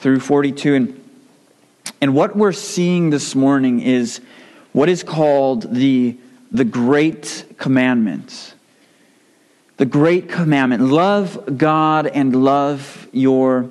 through 42. And, and what we're seeing this morning is what is called the, the Great Commandment. The Great Commandment love God and love your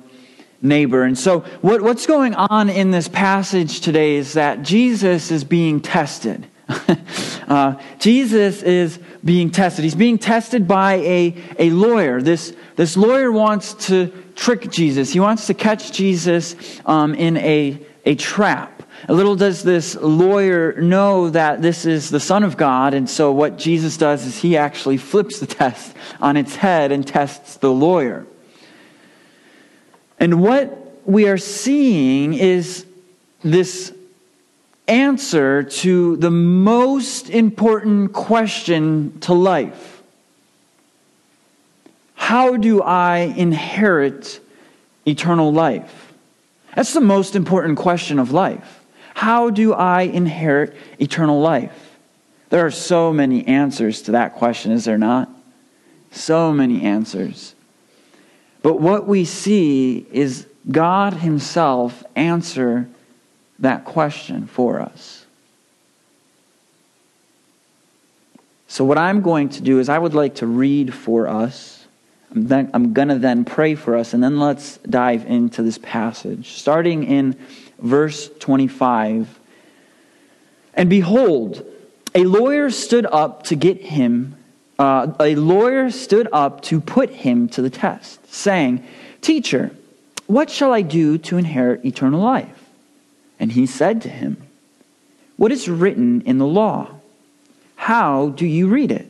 neighbor. And so, what, what's going on in this passage today is that Jesus is being tested. uh, Jesus is being tested. He's being tested by a, a lawyer. This, this lawyer wants to trick Jesus, he wants to catch Jesus um, in a, a trap. Little does this lawyer know that this is the Son of God, and so what Jesus does is he actually flips the test on its head and tests the lawyer. And what we are seeing is this answer to the most important question to life How do I inherit eternal life? That's the most important question of life. How do I inherit eternal life? There are so many answers to that question, is there not? So many answers. But what we see is God Himself answer that question for us. So, what I'm going to do is, I would like to read for us. I'm, then, I'm to then pray for us, and then let's dive into this passage. Starting in verse 25. And behold, a lawyer stood up to get him uh, a lawyer stood up to put him to the test, saying, Teacher, what shall I do to inherit eternal life? And he said to him, What is written in the law? How do you read it?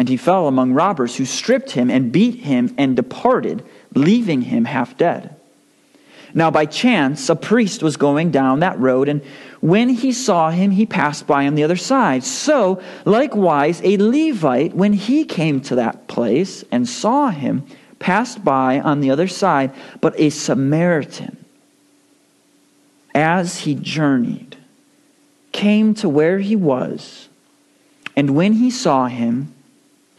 and he fell among robbers who stripped him and beat him and departed, leaving him half dead. Now, by chance, a priest was going down that road, and when he saw him, he passed by on the other side. So, likewise, a Levite, when he came to that place and saw him, passed by on the other side. But a Samaritan, as he journeyed, came to where he was, and when he saw him,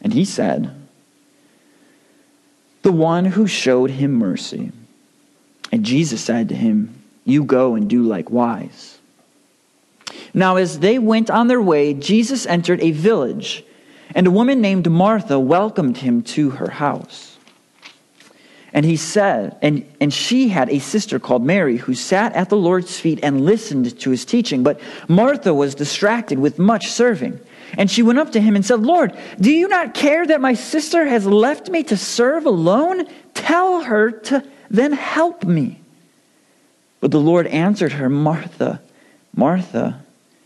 And he said, the one who showed him mercy. And Jesus said to him, You go and do likewise. Now, as they went on their way, Jesus entered a village, and a woman named Martha welcomed him to her house. And he said, and, and she had a sister called Mary who sat at the Lord's feet and listened to his teaching. But Martha was distracted with much serving. And she went up to him and said, Lord, do you not care that my sister has left me to serve alone? Tell her to then help me. But the Lord answered her, Martha, Martha,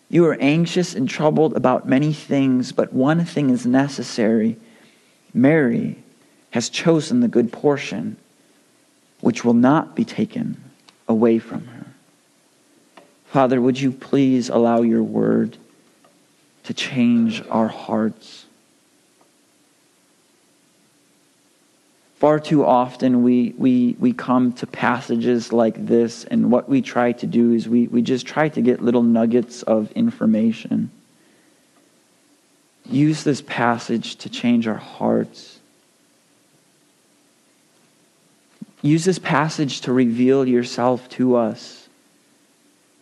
you are anxious and troubled about many things, but one thing is necessary. Mary has chosen the good portion, which will not be taken away from her. Father, would you please allow your word to change our hearts. Far too often we, we, we come to passages like this, and what we try to do is we, we just try to get little nuggets of information. Use this passage to change our hearts. Use this passage to reveal yourself to us.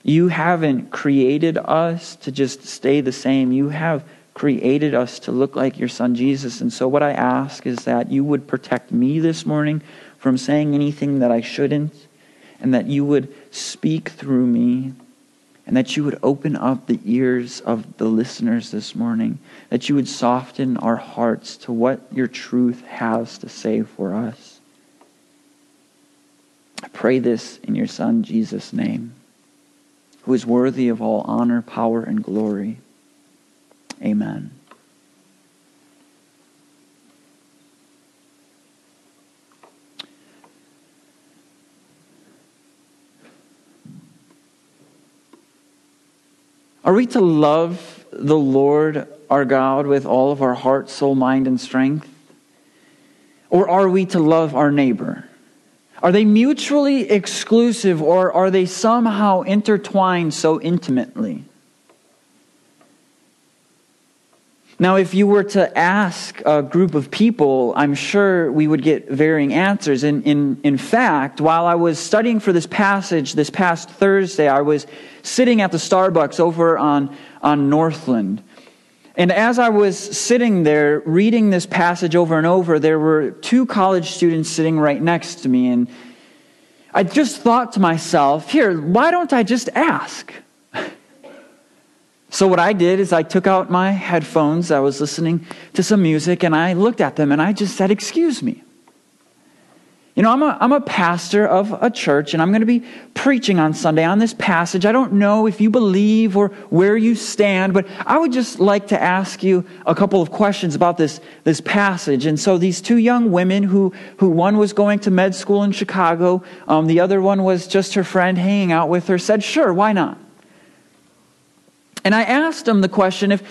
You haven't created us to just stay the same. You have created us to look like your son Jesus. And so, what I ask is that you would protect me this morning from saying anything that I shouldn't, and that you would speak through me, and that you would open up the ears of the listeners this morning, that you would soften our hearts to what your truth has to say for us. I pray this in your Son, Jesus' name, who is worthy of all honor, power, and glory. Amen. Are we to love the Lord our God with all of our heart, soul, mind, and strength? Or are we to love our neighbor? Are they mutually exclusive or are they somehow intertwined so intimately? Now, if you were to ask a group of people, I'm sure we would get varying answers. In, in, in fact, while I was studying for this passage this past Thursday, I was sitting at the Starbucks over on, on Northland. And as I was sitting there reading this passage over and over, there were two college students sitting right next to me. And I just thought to myself, here, why don't I just ask? So, what I did is I took out my headphones, I was listening to some music, and I looked at them and I just said, Excuse me. You know, I'm a, I'm a pastor of a church, and I'm going to be preaching on Sunday on this passage. I don't know if you believe or where you stand, but I would just like to ask you a couple of questions about this, this passage. And so, these two young women, who, who one was going to med school in Chicago, um, the other one was just her friend hanging out with her, said, Sure, why not? And I asked them the question if,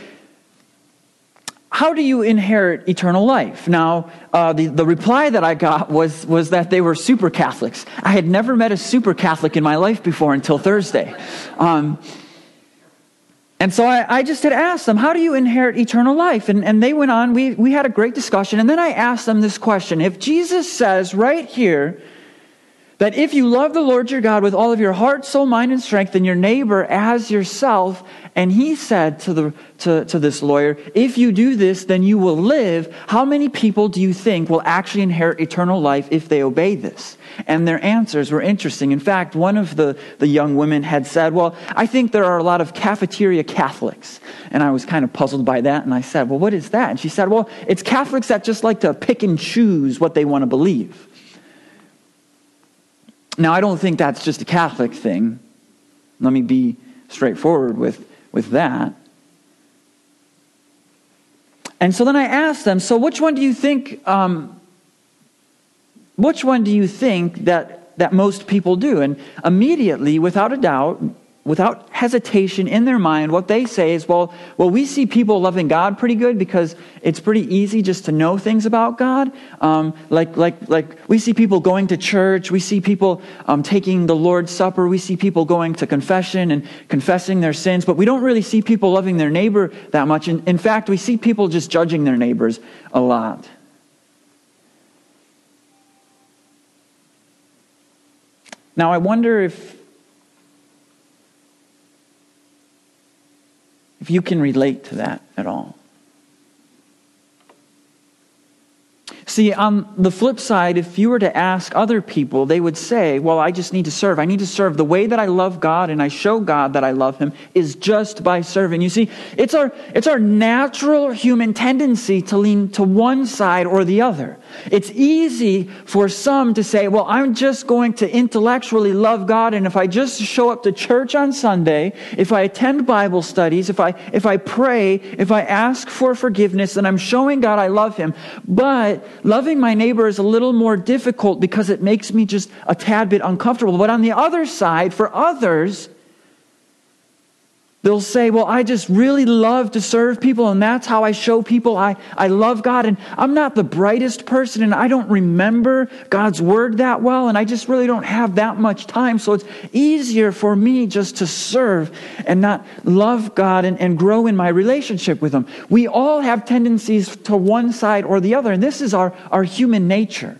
how do you inherit eternal life? Now, uh, the, the reply that I got was, was that they were super Catholics. I had never met a super Catholic in my life before until Thursday. Um, and so I, I, just had asked them, How do you inherit eternal life? And, and they went on, we, we had a great discussion. And then I asked them this question If Jesus says right here that if you love the Lord your God with all of your heart, soul, mind, and strength, and your neighbor as yourself, and he said to, the, to, to this lawyer, if you do this, then you will live. How many people do you think will actually inherit eternal life if they obey this? And their answers were interesting. In fact, one of the, the young women had said, Well, I think there are a lot of cafeteria Catholics. And I was kind of puzzled by that. And I said, Well, what is that? And she said, Well, it's Catholics that just like to pick and choose what they want to believe. Now, I don't think that's just a Catholic thing. Let me be straightforward with, with that. And so then I asked them, so which one do you think, um, which one do you think that, that most people do? And immediately, without a doubt, without hesitation in their mind, what they say is, well, well, we see people loving God pretty good because it's pretty easy just to know things about God. Um, like, like, like we see people going to church, we see people um, taking the Lord's Supper, we see people going to confession and confessing their sins, but we don't really see people loving their neighbor that much. In, in fact, we see people just judging their neighbors a lot. Now, I wonder if if you can relate to that at all. See, on the flip side, if you were to ask other people, they would say, Well, I just need to serve. I need to serve. The way that I love God and I show God that I love Him is just by serving. You see, it's our, it's our natural human tendency to lean to one side or the other. It's easy for some to say, Well, I'm just going to intellectually love God, and if I just show up to church on Sunday, if I attend Bible studies, if I, if I pray, if I ask for forgiveness, then I'm showing God I love Him. But loving my neighbor is a little more difficult because it makes me just a tad bit uncomfortable. But on the other side, for others, They'll say, Well, I just really love to serve people, and that's how I show people I, I love God. And I'm not the brightest person, and I don't remember God's word that well, and I just really don't have that much time. So it's easier for me just to serve and not love God and, and grow in my relationship with Him. We all have tendencies to one side or the other, and this is our, our human nature.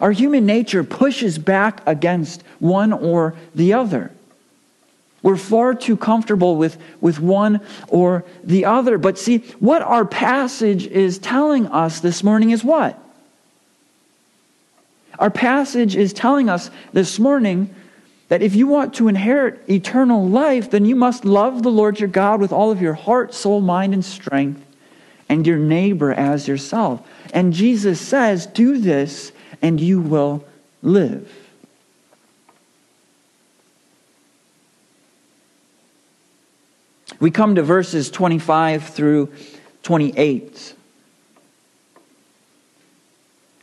Our human nature pushes back against one or the other. We're far too comfortable with, with one or the other. But see, what our passage is telling us this morning is what? Our passage is telling us this morning that if you want to inherit eternal life, then you must love the Lord your God with all of your heart, soul, mind, and strength, and your neighbor as yourself. And Jesus says, Do this, and you will live. We come to verses 25 through 28.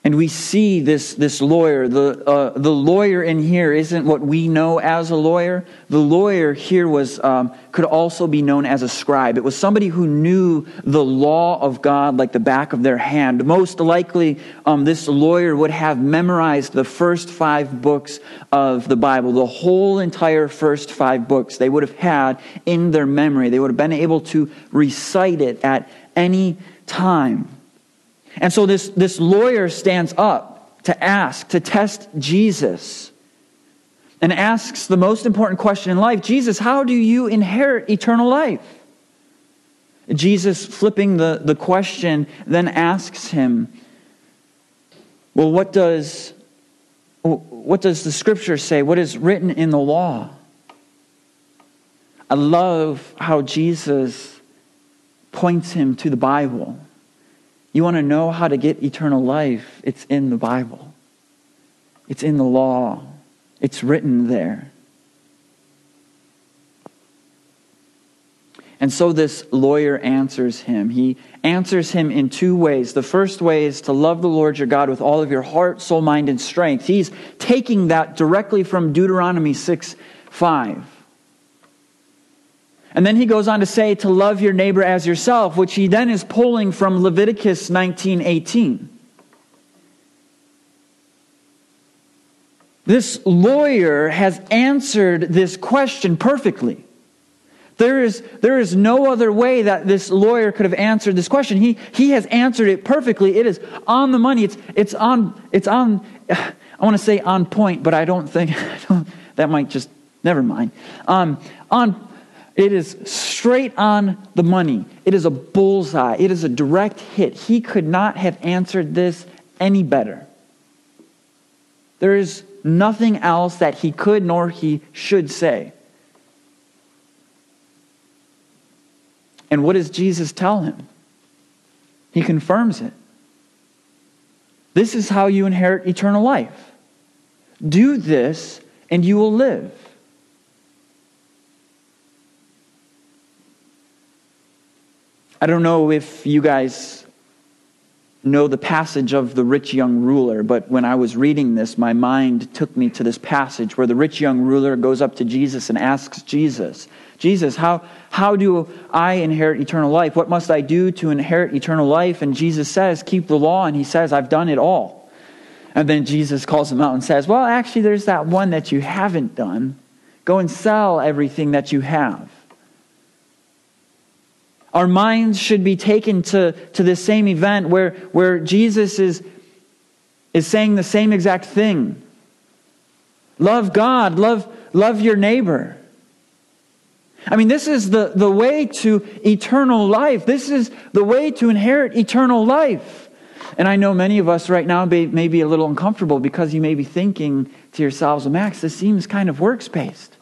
And we see this, this lawyer. The, uh, the lawyer in here isn't what we know as a lawyer. The lawyer here was, um, could also be known as a scribe. It was somebody who knew the law of God like the back of their hand. Most likely, um, this lawyer would have memorized the first five books of the Bible, the whole entire first five books they would have had in their memory. They would have been able to recite it at any time. And so this, this lawyer stands up to ask, to test Jesus, and asks the most important question in life Jesus, how do you inherit eternal life? Jesus, flipping the, the question, then asks him, Well, what does, what does the scripture say? What is written in the law? I love how Jesus points him to the Bible. You want to know how to get eternal life? It's in the Bible, it's in the law, it's written there. And so this lawyer answers him. He answers him in two ways. The first way is to love the Lord your God with all of your heart, soul, mind, and strength. He's taking that directly from Deuteronomy 6 5. And then he goes on to say to love your neighbor as yourself, which he then is pulling from Leviticus 19:18. This lawyer has answered this question perfectly. There is, there is no other way that this lawyer could have answered this question. He, he has answered it perfectly. It is on the money. It's, it's on, it's on, I want to say on point, but I don't think, I don't, that might just, never mind. Um, on it is straight on the money. It is a bullseye. It is a direct hit. He could not have answered this any better. There is nothing else that he could nor he should say. And what does Jesus tell him? He confirms it. This is how you inherit eternal life. Do this, and you will live. I don't know if you guys know the passage of the rich young ruler, but when I was reading this, my mind took me to this passage where the rich young ruler goes up to Jesus and asks Jesus, Jesus, how, how do I inherit eternal life? What must I do to inherit eternal life? And Jesus says, Keep the law. And he says, I've done it all. And then Jesus calls him out and says, Well, actually, there's that one that you haven't done. Go and sell everything that you have our minds should be taken to, to this same event where, where Jesus is, is saying the same exact thing. Love God, love, love your neighbor. I mean, this is the, the way to eternal life. This is the way to inherit eternal life. And I know many of us right now may, may be a little uncomfortable because you may be thinking to yourselves, well, Max, this seems kind of works based.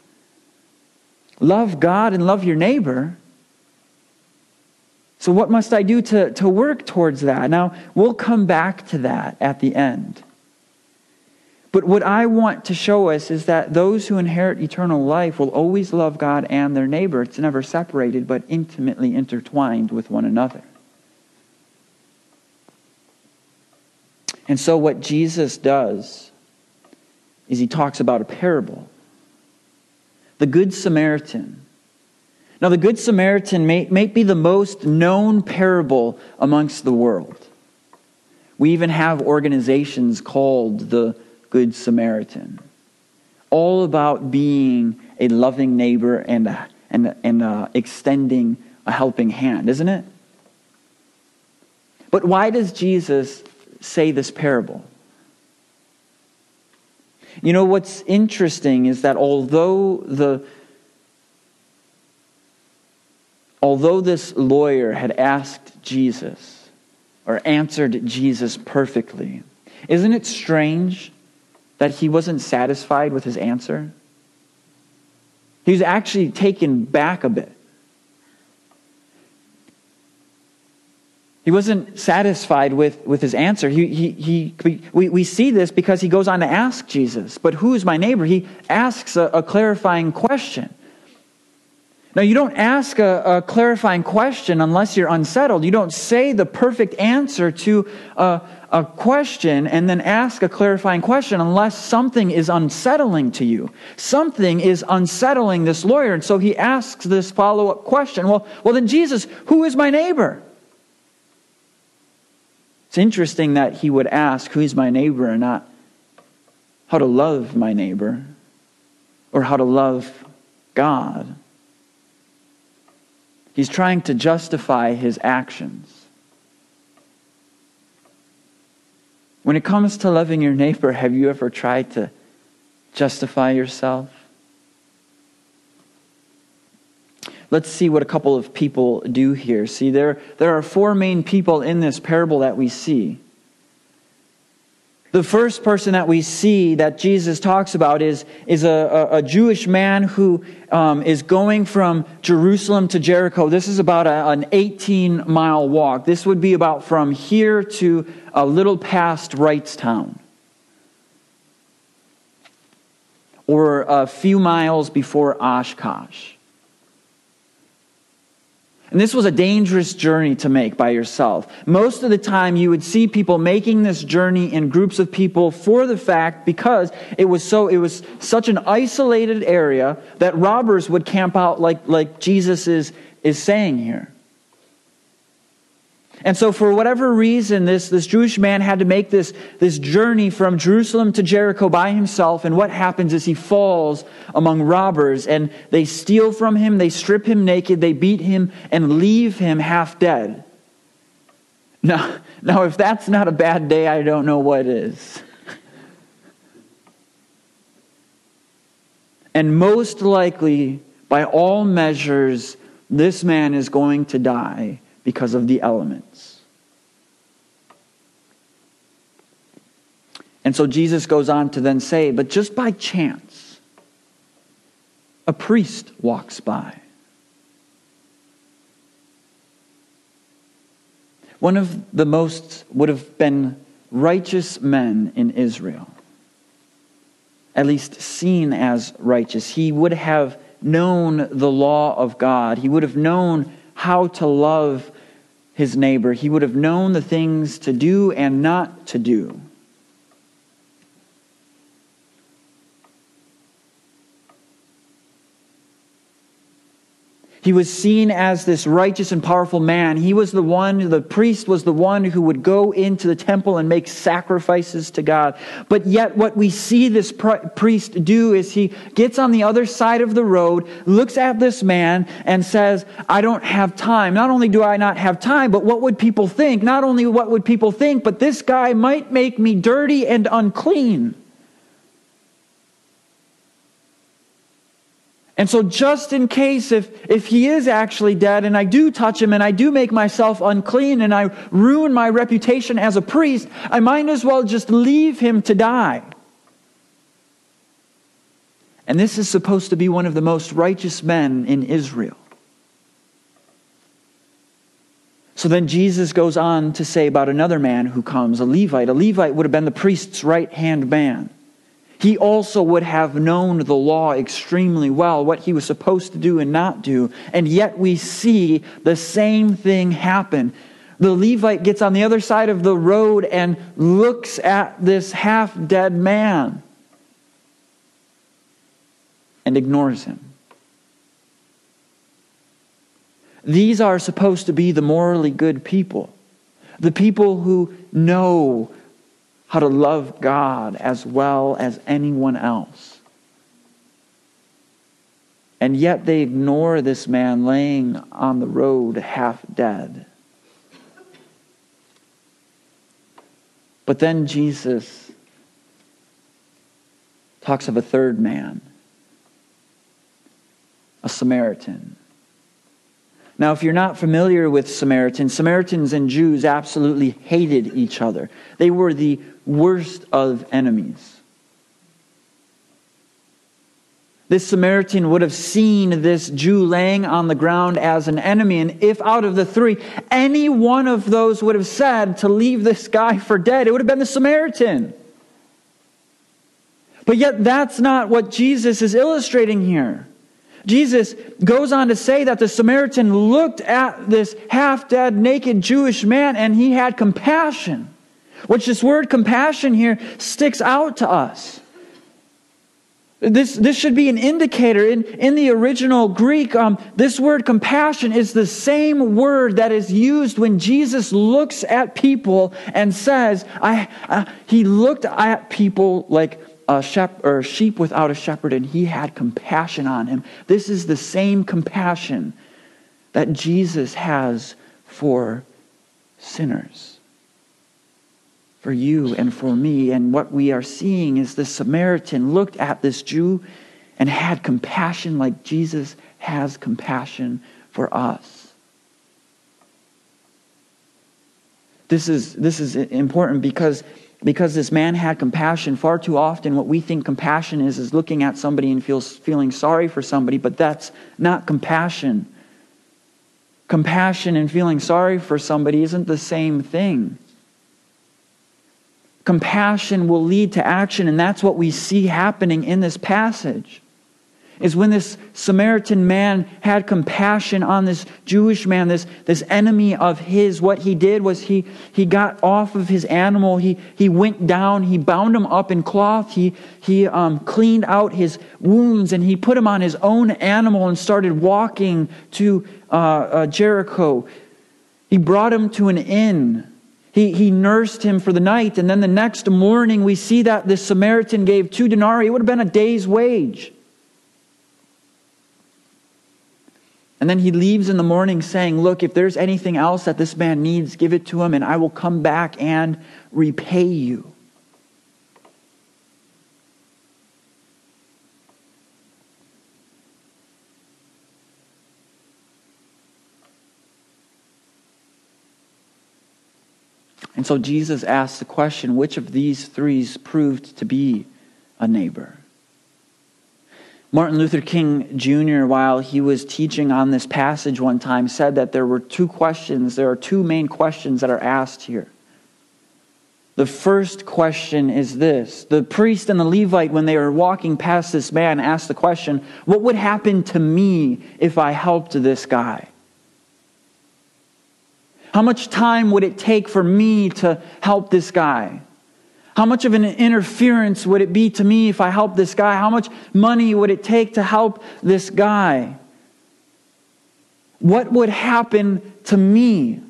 Love God and love your neighbor. So, what must I do to, to work towards that? Now, we'll come back to that at the end. But what I want to show us is that those who inherit eternal life will always love God and their neighbor. It's never separated, but intimately intertwined with one another. And so, what Jesus does is he talks about a parable. The Good Samaritan now, the Good Samaritan may, may be the most known parable amongst the world. We even have organizations called the Good Samaritan, all about being a loving neighbor and, and, and uh, extending a helping hand, isn't it? But why does Jesus say this parable? You know, what's interesting is that although the although this lawyer had asked Jesus or answered Jesus perfectly, isn't it strange that he wasn't satisfied with his answer? He was actually taken back a bit. He wasn't satisfied with, with his answer. He, he, he, we, we see this because he goes on to ask Jesus, But who is my neighbor? He asks a, a clarifying question. Now, you don't ask a, a, clarifying question unless you're unsettled. You don't say the perfect answer to a, a question and then ask a clarifying question unless something is unsettling to you. Something is unsettling this lawyer. And so he asks this follow up question Well, well, then, Jesus, who is my neighbor? It's interesting that he would ask, Who's my neighbor? and not how to love my neighbor or how to love God. He's trying to justify his actions. When it comes to loving your neighbor, have you ever tried to justify yourself? let's see what a couple of people do here. See, there, there are four main people in this parable that we see. The first person that we see that Jesus talks about is, is a, a, Jewish man who um, is going from Jerusalem to Jericho. This is about a, an 18 mile walk. This would be about from here to a little past Wrightstown. Or a few miles before Oshkosh. And this was a dangerous journey to make by yourself. Most of the time, you would see people making this journey in groups of people for the fact because it was so it was such an isolated area that robbers would camp out like like Jesus is is saying here. And so, for whatever reason, this, this Jewish man had to make this, this journey from Jerusalem to Jericho by himself. And what happens is he falls among robbers, and they steal from him, they strip him naked, they beat him, and leave him half dead. Now, now if that's not a bad day, I don't know what is. And most likely, by all measures, this man is going to die because of the elements. And so Jesus goes on to then say, but just by chance, a priest walks by. One of the most would have been righteous men in Israel, at least seen as righteous. He would have known the law of God, he would have known how to love his neighbor. He would have known the things to do and not to do. He was seen as this righteous and powerful man. He was the one, the priest was the one who would go into the temple and make sacrifices to God. But yet, what we see this priest do is he gets on the other side of the road, looks at this man, and says, I don't have time. Not only do I not have time, but what would people think? Not only what would people think, but this guy might make me dirty and unclean. And so, just in case if, if he is actually dead and I do touch him and I do make myself unclean and I ruin my reputation as a priest, I might as well just leave him to die. And this is supposed to be one of the most righteous men in Israel. So then Jesus goes on to say about another man who comes, a Levite. A Levite would have been the priest's right hand man. He also would have known the law extremely well, what he was supposed to do and not do. And yet we see the same thing happen. The Levite gets on the other side of the road and looks at this half dead man and ignores him. These are supposed to be the morally good people, the people who know how to love God as well as anyone else. And yet they ignore this man laying on the road half dead. But then Jesus talks of a third man, a Samaritan. Now, if you're not familiar with Samaritans, Samaritans and Jews absolutely hated each other. They were the worst of enemies. This Samaritan would have seen this Jew laying on the ground as an enemy. And if out of the three, any one of those would have said to leave this guy for dead, it would have been the Samaritan. But yet, that's not what Jesus is illustrating here. Jesus goes on to say that the Samaritan looked at this half dead, naked Jewish man and he had compassion. Which this word compassion here sticks out to us. This, this should be an indicator. In, in the original Greek, um, this word compassion is the same word that is used when Jesus looks at people and says, I, uh, He looked at people like a shep- or sheep without a shepherd, and He had compassion on him. This is the same compassion that Jesus has for sinners for you and for me. And what we are seeing is the Samaritan looked at this Jew and had compassion like Jesus has compassion for us. This is, this is important because, because this man had compassion. Far too often, what we think compassion is, is looking at somebody and feels, feeling sorry for somebody, but that's not compassion. Compassion and feeling sorry for somebody isn't the same thing compassion will lead to action and that's what we see happening in this passage is when this samaritan man had compassion on this jewish man this, this enemy of his what he did was he, he got off of his animal. He, he went down. He bound him up in cloth. He, he um, cleaned out his wounds and he put him on his own animal and started walking to uh, uh, jericho. He brought him to an inn. He, he nursed him for the night, and then the next morning we see that this Samaritan gave two denarii. It would have been a day's wage. And then he leaves in the morning saying, Look, if there's anything else that this man needs, give it to him, and I will come back and repay you. And so Jesus asks the question which of these threes proved to be a neighbor? Martin Luther King Jr., while he was teaching on this passage one time, said that there were two questions. There are two main questions that are asked here. The first question is this The priest and the Levite, when they were walking past this man, asked the question, What would happen to me if I helped this guy? How much time would it take for me to help this guy? How much of an interference would it be to me if I help this guy? How much money would it take to help this guy? What would happen to me?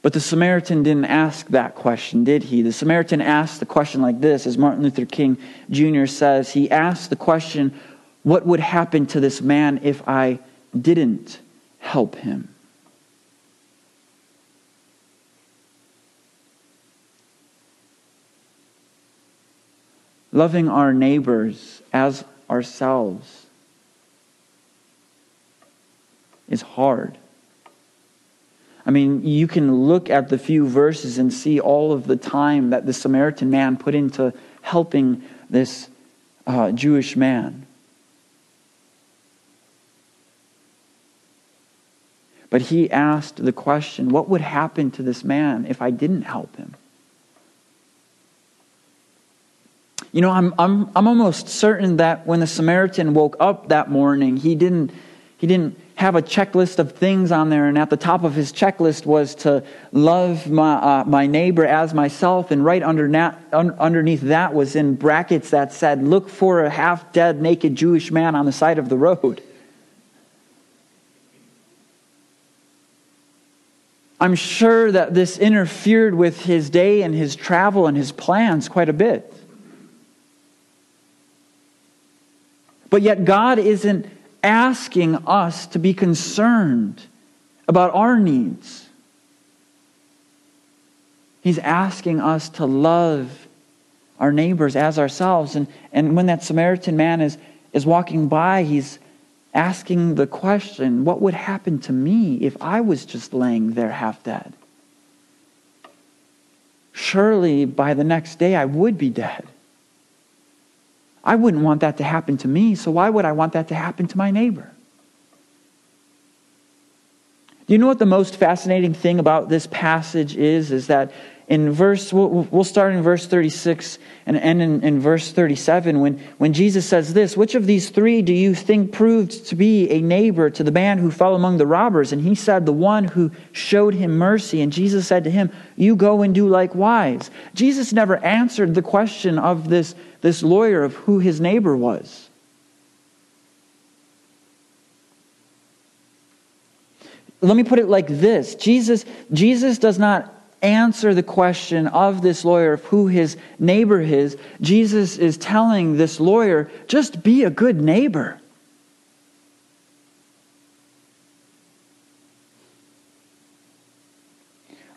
But the Samaritan didn't ask that question, did he? The Samaritan asked the question like this, as Martin Luther King Jr. says. He asked the question, what would happen to this man if I didn't help him? Loving our neighbors as ourselves is hard. I mean, you can look at the few verses and see all of the time that the Samaritan man put into helping this uh, Jewish man. But he asked the question what would happen to this man if I didn't help him? You know, I'm, I'm, I'm almost certain that when the Samaritan woke up that morning, he didn't, he didn't have a checklist of things on there, and at the top of his checklist was to love my, uh, my neighbor as myself, and right under na- un- underneath that was in brackets that said, Look for a half dead, naked Jewish man on the side of the road. I'm sure that this interfered with his day and his travel and his plans quite a bit. But yet, God isn't asking us to be concerned about our needs. He's asking us to love our neighbors as ourselves. And, and when that Samaritan man is, is walking by, he's asking the question what would happen to me if I was just laying there half dead? surely by the next day I would be dead. I wouldn't want that to happen to me, so why would I want that to happen to my neighbor? Do you know what the most fascinating thing about this passage is? Is that in verse, we'll, start in verse 36 and end in, in verse 37 when, when Jesus says this Which of these three do you think proved to be a neighbor to the man who fell among the robbers? And he said, The one who showed him mercy. And Jesus said to him, You go and do likewise. Jesus never answered the question of this, this lawyer of who his neighbor was. Let me put it like this Jesus, Jesus does not answer the question of this lawyer of who his neighbor is, Jesus is telling this lawyer, just be a good neighbor.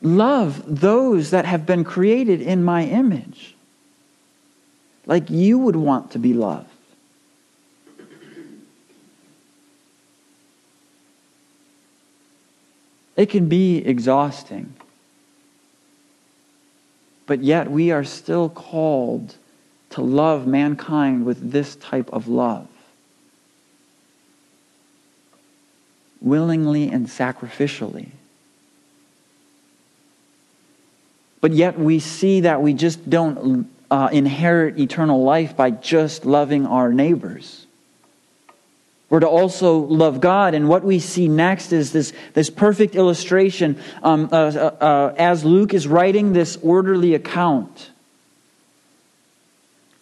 Love those that have been created in my image, like you would want to be loved. It can be exhausting. But yet we are still called to love mankind with this type of love. Willingly and sacrificially. But yet we see that we just don't uh, inherit eternal life by just loving our neighbors. We're to also love God. And what we see next is this, this perfect illustration um, uh, uh, uh, as Luke is writing this orderly account.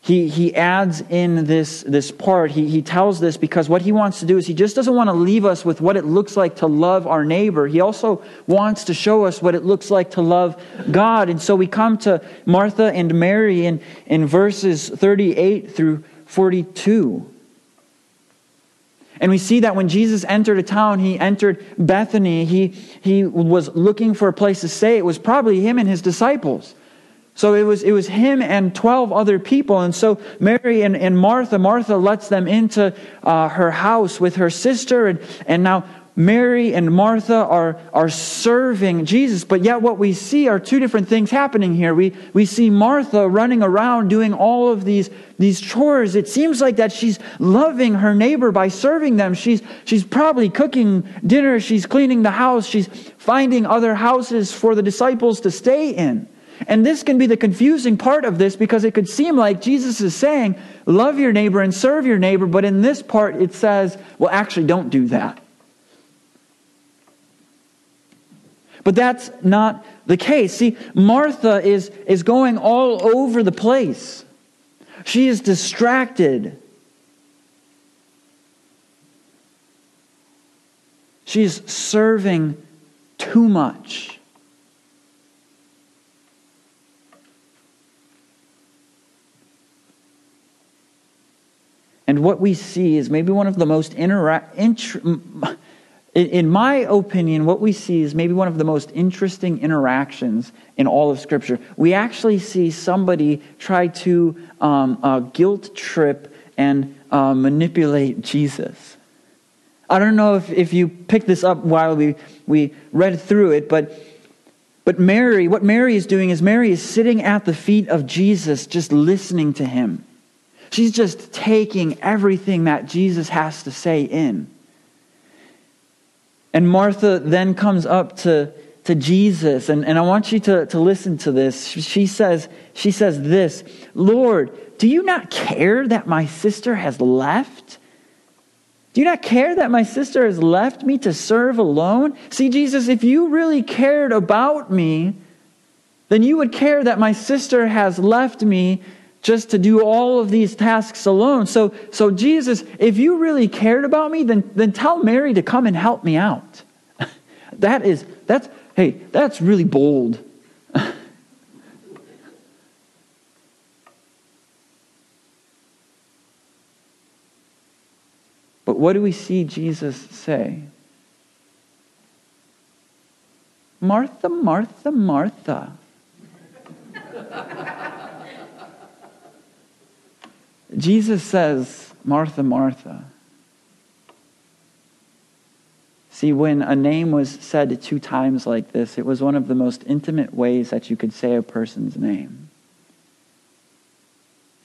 He, he adds in this, this part, he, he tells this because what he wants to do is he just doesn't want to leave us with what it looks like to love our neighbor. He also wants to show us what it looks like to love God. And so we come to Martha and Mary in, in verses 38 through 42. And we see that when Jesus entered a town, he entered Bethany, he, he was looking for a place to stay. It was probably him and his disciples. So it was, it was him and 12 other people. And so Mary and, and Martha, Martha lets them into uh, her house with her sister. And, and now Mary and Martha are, are serving Jesus, but yet what we see are two different things happening here. We, we see Martha running around doing all of these, these chores. It seems like that she's loving her neighbor by serving them. She's, she's probably cooking dinner, she's cleaning the house, she's finding other houses for the disciples to stay in. And this can be the confusing part of this because it could seem like Jesus is saying, love your neighbor and serve your neighbor, but in this part it says, well, actually, don't do that. But that's not the case. See, Martha is, is going all over the place. She is distracted. She's serving too much. And what we see is maybe one of the most intera- int- in my opinion, what we see is maybe one of the most interesting interactions in all of Scripture. We actually see somebody try to um, uh, guilt trip and uh, manipulate Jesus. I don't know if, if you picked this up while we, we read through it, but, but Mary, what Mary is doing is Mary is sitting at the feet of Jesus, just listening to him. She's just taking everything that Jesus has to say in. And Martha then comes up to, to Jesus, and, and I want you to, to listen to this. She says, she says this Lord, do you not care that my sister has left? Do you not care that my sister has left me to serve alone? See, Jesus, if you really cared about me, then you would care that my sister has left me just to do all of these tasks alone. So, so Jesus, if you really cared about me, then, then tell Mary to come and help me out. that is, that's, hey, that's really bold. but what do we see Jesus say? Martha, Martha, Martha. Jesus says, Martha, Martha, See, when a name was said two times like this, it was one of the most intimate ways that you could say a person's name.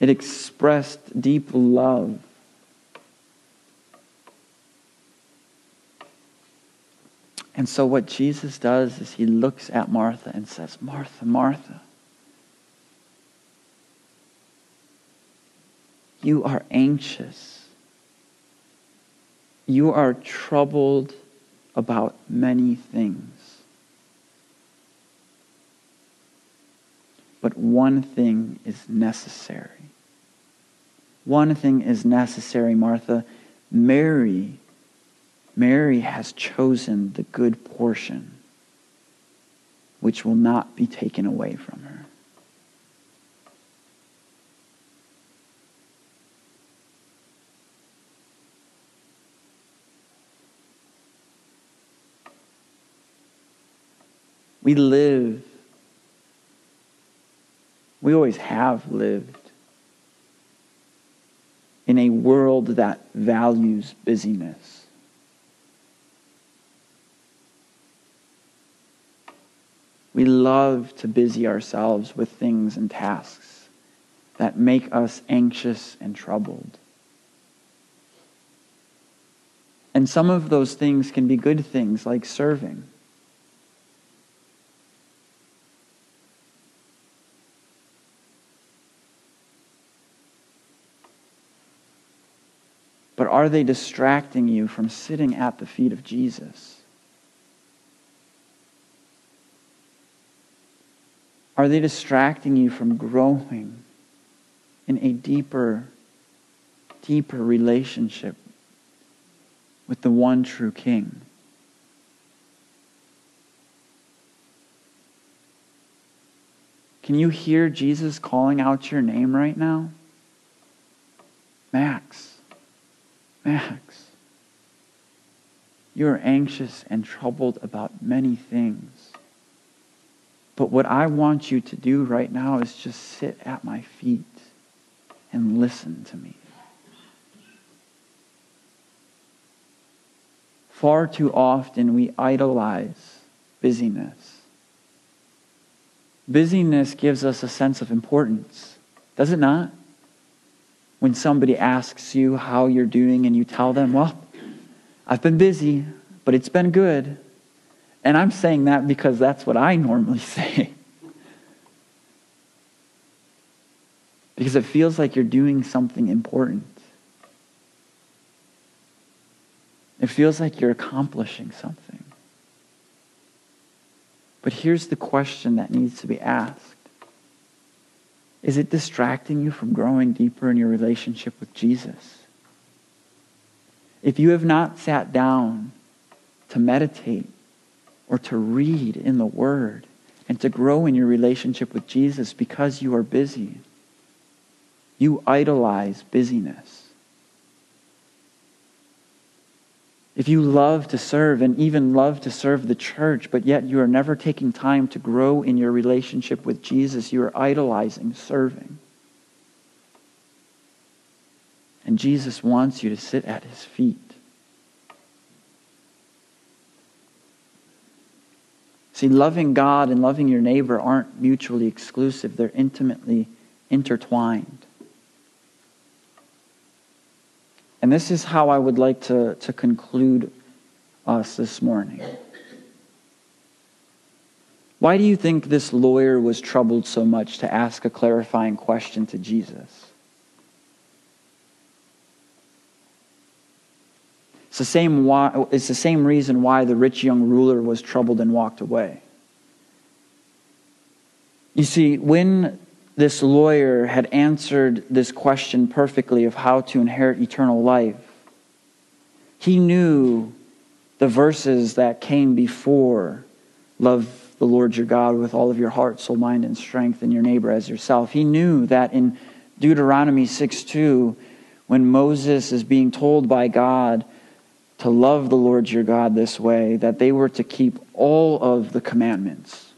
It expressed deep love. And so, what Jesus does is he looks at Martha and says, Martha, Martha, you are anxious. You are troubled about many things. But one thing is necessary. One thing is necessary, Martha. Mary, Mary has chosen the good portion, which will not be taken away from her. We live, we always have lived in a world that values busyness. We love to busy ourselves with things and tasks that make us anxious and troubled. And some of those things can be good things like serving. But are they distracting you from sitting at the feet of Jesus? Are they distracting you from growing in a deeper, deeper relationship with the one true King? Can you hear Jesus calling out your name right now? Max. Max, you are anxious and troubled about many things. But what I want you to do right now is just sit at my feet and listen to me. Far too often we idolize busyness. Busyness gives us a sense of importance, does it not? When somebody asks you how you're doing and you tell them, well, I've been busy, but it's been good. And I'm saying that because that's what I normally say. because it feels like you're doing something important. It feels like you're accomplishing something. But here's the question that needs to be asked is it distracting you from growing deeper in your relationship with Jesus? If you have not sat down to meditate or to read in the Word and to grow in your relationship with Jesus because you are busy, you idolize busyness. If you love to serve and even love to serve the church, but yet you are never taking time to grow in your relationship with Jesus, you are idolizing serving. And Jesus wants you to sit at his feet. See, loving God and loving your neighbor aren't mutually exclusive, they're intimately intertwined. And this is how I would like to, to conclude us this morning. Why do you think this lawyer was troubled so much to ask a clarifying question to Jesus? It's the same, why, it's the same reason why the rich young ruler was troubled and walked away. You see, when this lawyer had answered this question perfectly of how to inherit eternal life. He knew the verses that came before love the Lord your God with all of your heart, soul, mind, and strength, and your neighbor as yourself. He knew that in Deuteronomy 6 2, when Moses is being told by God to love the Lord your God this way, that they were to keep all of the commandments.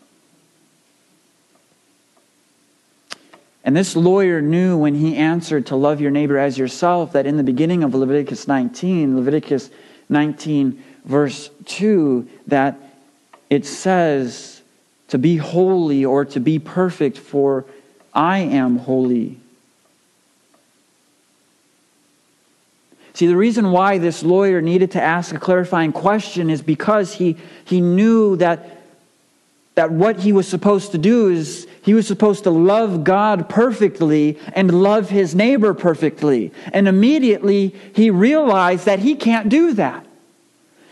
And this lawyer knew when he answered to love your neighbor as yourself that in the beginning of Leviticus 19, Leviticus 19, verse 2 that it says to be holy or to be perfect, for I am holy. See, the reason why this lawyer needed to ask a clarifying question is because he, he knew that, that what he was supposed to do is he was supposed to love God perfectly and love his neighbor perfectly. And immediately he realized that he can't do that.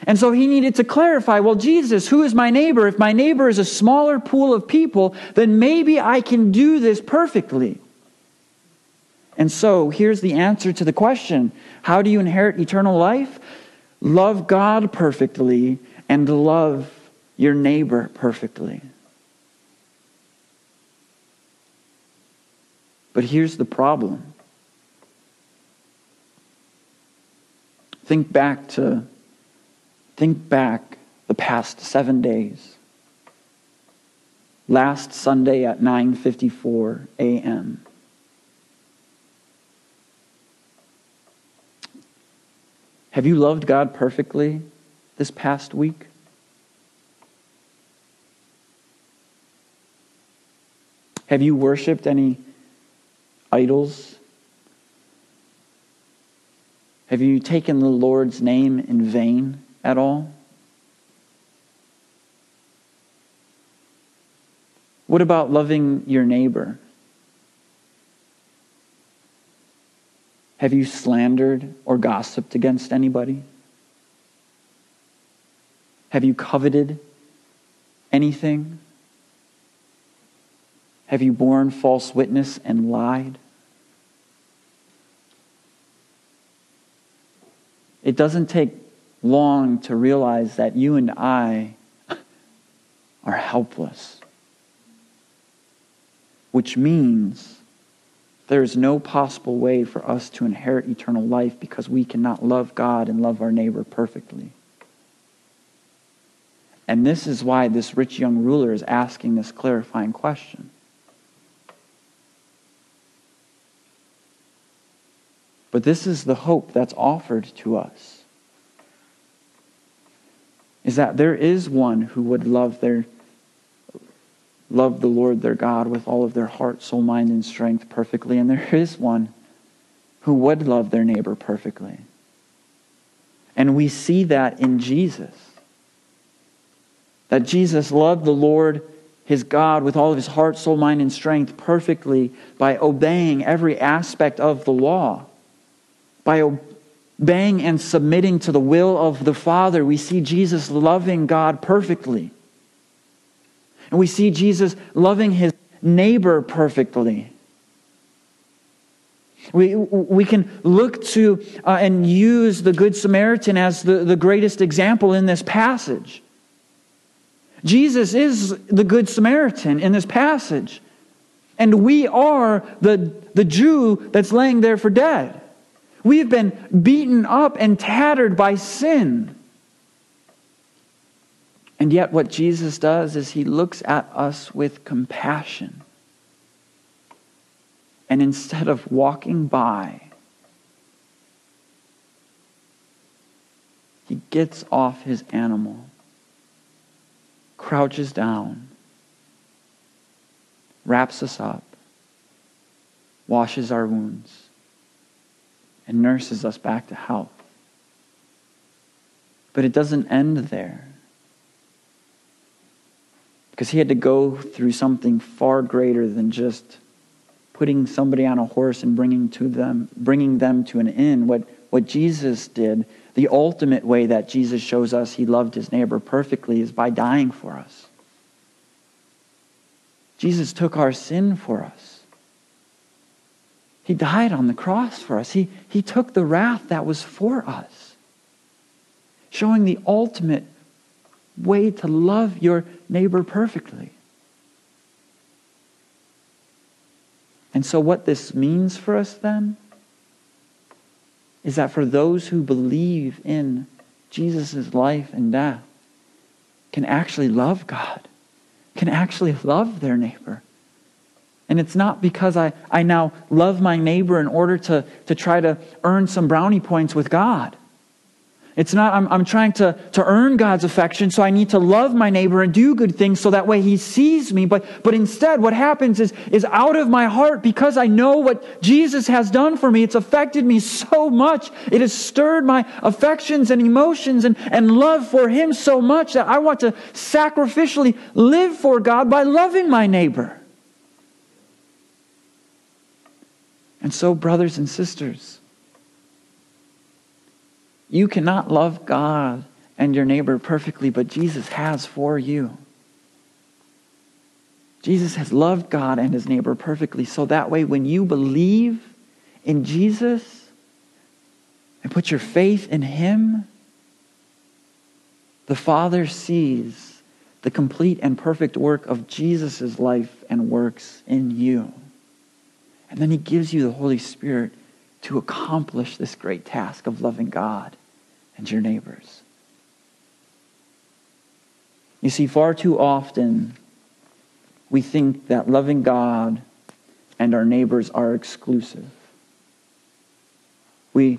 And so he needed to clarify well, Jesus, who is my neighbor? If my neighbor is a smaller pool of people, then maybe I can do this perfectly. And so here's the answer to the question How do you inherit eternal life? Love God perfectly and love your neighbor perfectly. But here's the problem. Think back to Think back the past 7 days. Last Sunday at 9:54 a.m. Have you loved God perfectly this past week? Have you worshiped any idols? Have you taken the Lord's name in vain? at all? What about loving your neighbor? Have you slandered or gossiped against anybody? Have you coveted anything? Have you borne false witness and lied? It doesn't take long to realize that you and I are helpless. Which means there is no possible way for us to inherit eternal life because we cannot love God and love our neighbor perfectly. And this is why this rich young ruler is asking this clarifying question. But this is the hope that's offered to us is that there is one who would love their love the Lord their God with all of their heart, soul, mind, and strength perfectly, and there is one who would love their neighbor perfectly. And we see that in Jesus. That Jesus loved the Lord his God with all of his heart, soul, mind, and strength perfectly by obeying every aspect of the law, by obeying and submitting to the will of the Father, we see Jesus loving God perfectly. And we see Jesus loving his neighbor perfectly. We, we can look to uh, and use the Good Samaritan as the, the greatest example in this passage. Jesus is the Good Samaritan in this passage. And we are the, the Jew that's laying there for dead. We've been beaten up and tattered by sin. And yet, what Jesus does is he looks at us with compassion. And instead of walking by, he gets off his animal, crouches down, wraps us up, washes our wounds and nurses us back to health. But it doesn't end there. Because he had to go through something far greater than just putting somebody on a horse and bringing to them bringing them to an inn what what Jesus did the ultimate way that Jesus shows us he loved his neighbor perfectly is by dying for us Jesus took our sin for us he died on the cross for us. He, he took the wrath that was for us, showing the ultimate way to love your neighbor perfectly. And so, what this means for us then is that for those who believe in Jesus' life and death, can actually love God, can actually love their neighbor and it's not because I, I now love my neighbor in order to, to try to earn some brownie points with God. It's not, I'm, I'm trying to, to earn God's affection, so I need to love my neighbor and do good things so that way he sees me. But, but instead, what happens is, is out of my heart, because I know what Jesus has done for me, it's affected me so much. It has stirred my affections and emotions and, and love for him so much that I want to sacrificially live for God by loving my neighbor. And so, brothers and sisters, you cannot love God and your neighbor perfectly, but Jesus has for you. Jesus has loved God and his neighbor perfectly. So that way, when you believe in Jesus and put your faith in him, the Father sees the complete and perfect work of Jesus' life and works in you. And then he gives you the Holy Spirit to accomplish this great task of loving God and your neighbors. You see, far too often we think that loving God and our neighbors are exclusive. We,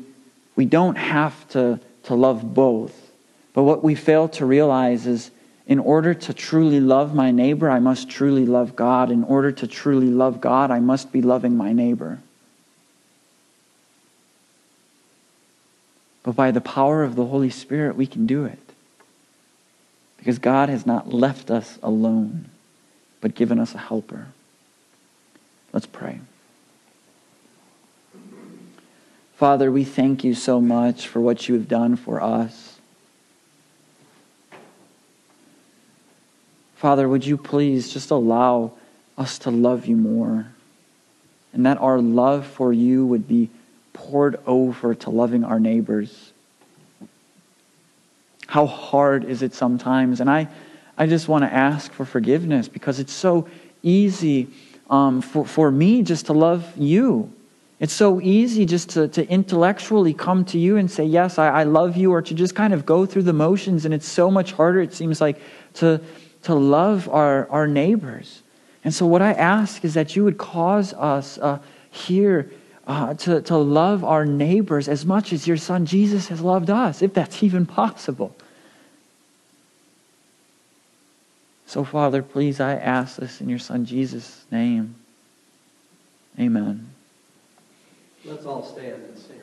we don't have to, to love both. But what we fail to realize is in order to truly love my neighbor, I must truly love God. In order to truly love God, I must be loving my neighbor. But by the power of the Holy Spirit, we can do it. Because God has not left us alone, but given us a helper. Let's pray. Father, we thank you so much for what you have done for us. Father, would you please just allow us to love you more? And that our love for you would be poured over to loving our neighbors. How hard is it sometimes? And I, I just want to ask for forgiveness because it's so easy um, for, for me just to love you. It's so easy just to, to intellectually come to you and say, Yes, I, I love you, or to just kind of go through the motions. And it's so much harder, it seems like, to, to love our, our neighbors. And so, what I ask is that you would cause us uh, here uh, to, to love our neighbors as much as your son Jesus has loved us, if that's even possible. So, Father, please, I ask this in your son Jesus' name. Amen. Let's all stand and sing